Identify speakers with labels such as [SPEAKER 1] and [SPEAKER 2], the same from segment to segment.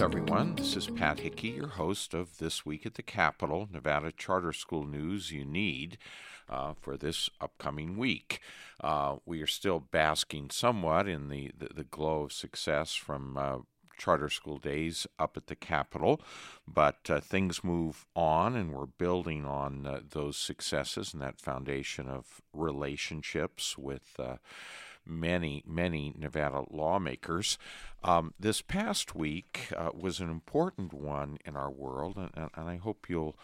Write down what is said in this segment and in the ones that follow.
[SPEAKER 1] everyone. This is Pat Hickey, your host of This Week at the Capitol, Nevada Charter School news you need uh, for this upcoming week. Uh, we are still basking somewhat in the, the, the glow of success from uh, charter school days up at the Capitol, but uh, things move on, and we're building on uh, those successes and that foundation of relationships with uh, many, many Nevada lawmakers. Um, this past week uh, was an important one in our world, and, and I hope you'll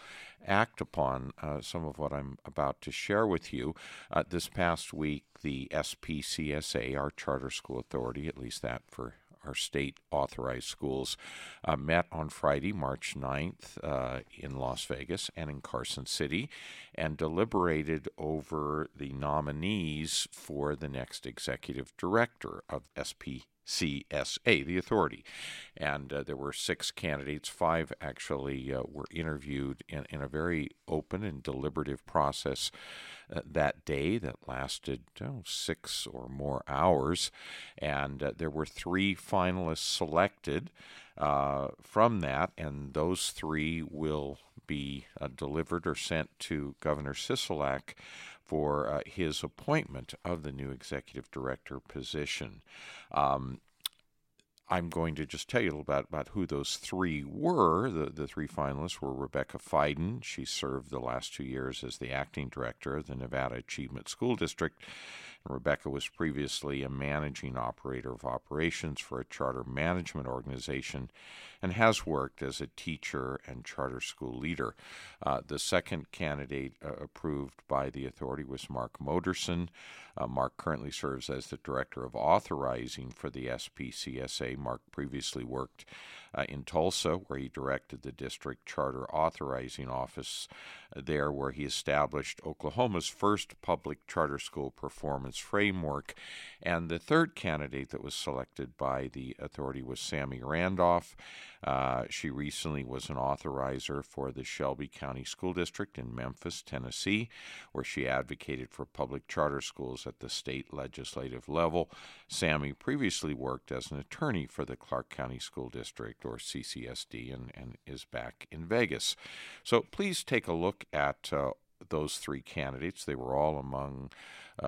[SPEAKER 1] act upon uh, some of what I'm about to share with you. Uh, this past week, the SPCSA, our charter school authority, at least that for our state authorized schools, uh, met on Friday, March 9th, uh, in Las Vegas and in Carson City and deliberated over the nominees for the next executive director of SP. CSA, the authority. And uh, there were six candidates. Five actually uh, were interviewed in, in a very open and deliberative process uh, that day that lasted oh, six or more hours. And uh, there were three finalists selected uh, from that, and those three will be uh, delivered or sent to Governor Sisolak for uh, his appointment of the new executive director position. Um, I'm going to just tell you a little about, about who those three were. The, the three finalists were Rebecca Feiden. She served the last two years as the acting director of the Nevada Achievement School District. Rebecca was previously a managing operator of operations for a charter management organization and has worked as a teacher and charter school leader. Uh, the second candidate uh, approved by the authority was Mark Modrcin. Uh, Mark currently serves as the director of authorizing for the SPCSA. Mark previously worked uh, in Tulsa, where he directed the district charter authorizing office uh, there, where he established Oklahoma's first public charter school performance framework. And the third candidate that was selected by the authority was Sammy Randolph. Uh, she recently was an authorizer for the Shelby County School District in Memphis, Tennessee, where she advocated for public charter schools at the state legislative level. Sammy previously worked as an attorney for the Clark County School District, or CCSD, and, and is back in Vegas. So please take a look at uh, those three candidates. They were all among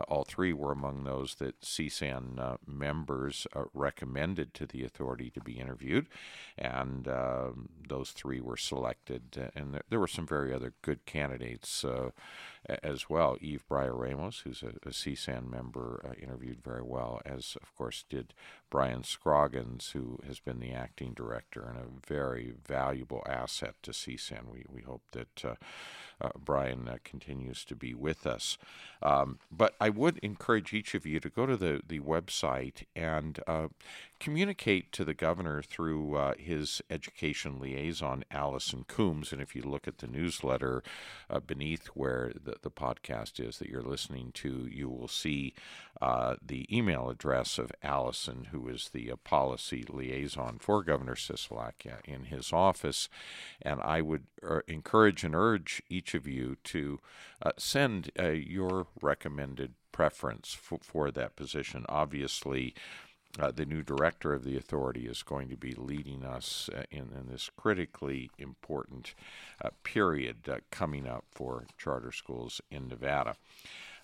[SPEAKER 1] all three were among those that CSAN uh, members uh, recommended to the authority to be interviewed, and um, those three were selected. Uh, and there, there, were some very other good candidates uh, as well. Eve Breyer Ramos, who's a, a CSAN member, uh, interviewed very well, as of course did Brian Scroggins, who has been the acting director and a very valuable asset to CSAN. We, we hope that uh, uh, Brian uh, continues to be with us. Um, but I would encourage each of you to go to the, the website and uh, communicate to the governor through uh, his education liaison, Allison Coombs. And if you look at the newsletter uh, beneath where the, the podcast is that you're listening to, you will see uh, the email address of Allison, who is the uh, policy liaison for Governor Sisolak uh, in his office. And I would uh, encourage and urge each of you to send your recommended preference for, for that position. Obviously, uh, the new director of the authority is going to be leading us uh, in, in, this critically important uh, period uh, coming up for charter schools in Nevada.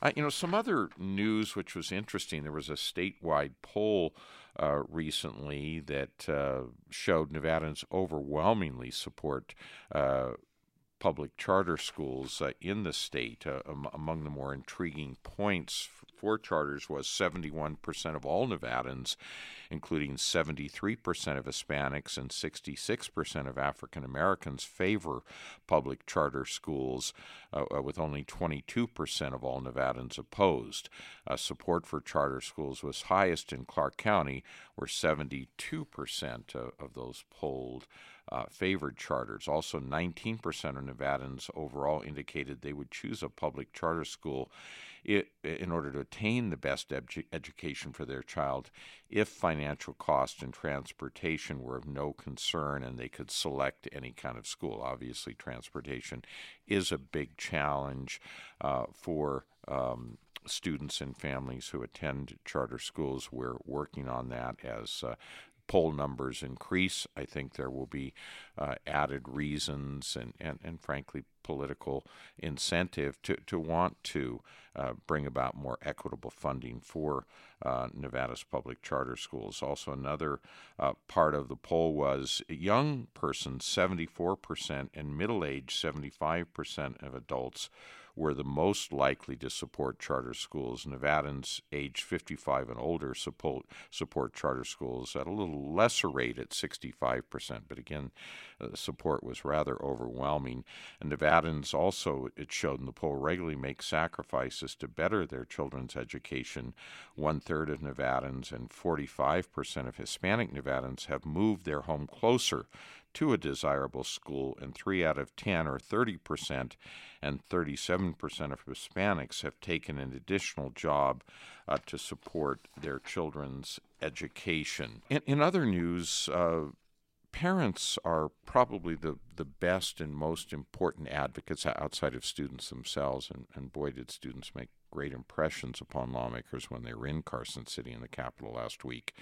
[SPEAKER 1] Uh, you know, some other news which was interesting there was a statewide poll uh, recently that showed Nevadans overwhelmingly support public charter schools uh, in the state. Uh, among the more intriguing points for charters was 71% of all Nevadans, including 73% of Hispanics and 66% of African Americans, favor public charter schools, uh, uh with only 22% of all Nevadans opposed. Uh, support for charter schools was highest in Clark County, where 72% of, of those polled uh, favored charters. Also, 19% of Nevadans overall indicated they would choose a public charter school in order to attain the best edu- education for their child if financial cost and transportation were of no concern and they could select any kind of school. Obviously, transportation is a big challenge uh, for um, students and families who attend charter schools. We're working on that as uh, poll numbers increase, I think there will be uh, added reasons and, and, and frankly political incentive to, to want to uh, bring about more equitable funding for uh, Nevada's public charter schools. Also, another uh, part of the poll was young persons, 74%, and middle age, 75% of adults were the most likely to support charter schools. Nevadans age 55 and older support, support charter schools at a little lesser rate at 65%, but again, uh, support was rather overwhelming. And Nevadans also, it showed in the poll, regularly make sacrifices to better their children's education. One third of Nevadans and 45% of Hispanic Nevadans have moved their home closer to a desirable school, and 3 out of 10, or 30%, and 37% of Hispanics have taken an additional job uh, to support their children's education. In, in other news, uh, parents are probably the, the best and most important advocates outside of students themselves, and, and boy, did students make great impressions upon lawmakers when they were in Carson City in the capital last week.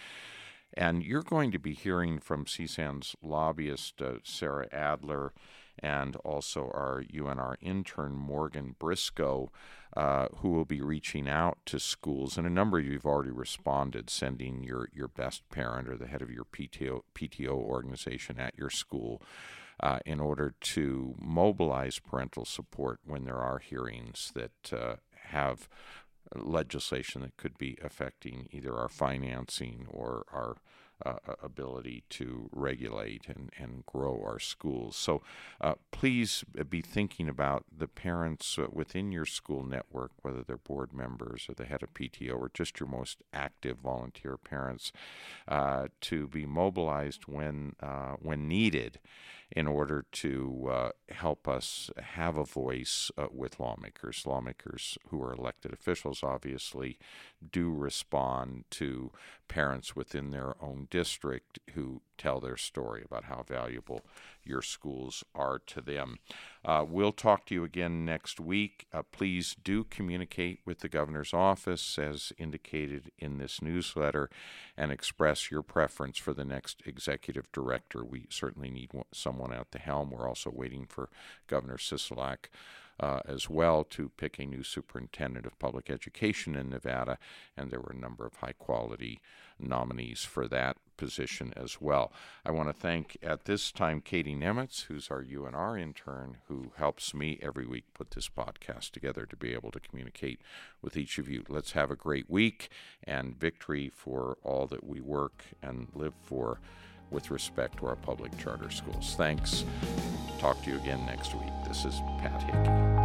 [SPEAKER 1] And you're going to be hearing from CSAN's lobbyist, uh, Sarah Adler, and also our UNR intern, Morgan Briscoe, uh, who will be reaching out to schools. And a number of you have already responded, sending your, your best parent or the head of your PTO, PTO organization at your school. Uh, in order to mobilize parental support when there are hearings that uh, have legislation that could be affecting either our financing or our uh, ability to regulate and, and grow our schools. So uh, please be thinking about the parents uh, within your school network, whether they're board members or the head of PTO or just your most active volunteer parents, uh, to be mobilized when uh, when needed in order to uh, help us have a voice uh, with lawmakers. Lawmakers who are elected officials obviously do respond to parents within their own district who tell their story about how valuable your schools are to them. Uh, we'll talk to you again next week. Uh, please do communicate with the governor's office as indicated in this newsletter and express your preference for the next executive director. We certainly need someone at the helm. We're also waiting for Governor Sisolak uh, as well to pick a new superintendent of public education in Nevada, and there were a number of high quality nominees for that position as well. I want to thank at this time Katie Nemitz, who's our UNR intern, who helps me every week put this podcast together to be able to communicate with each of you. Let's have a great week and victory for all that we work and live for with respect to our public charter schools. Thanks. Talk to you again next week. This is Pat Hickey.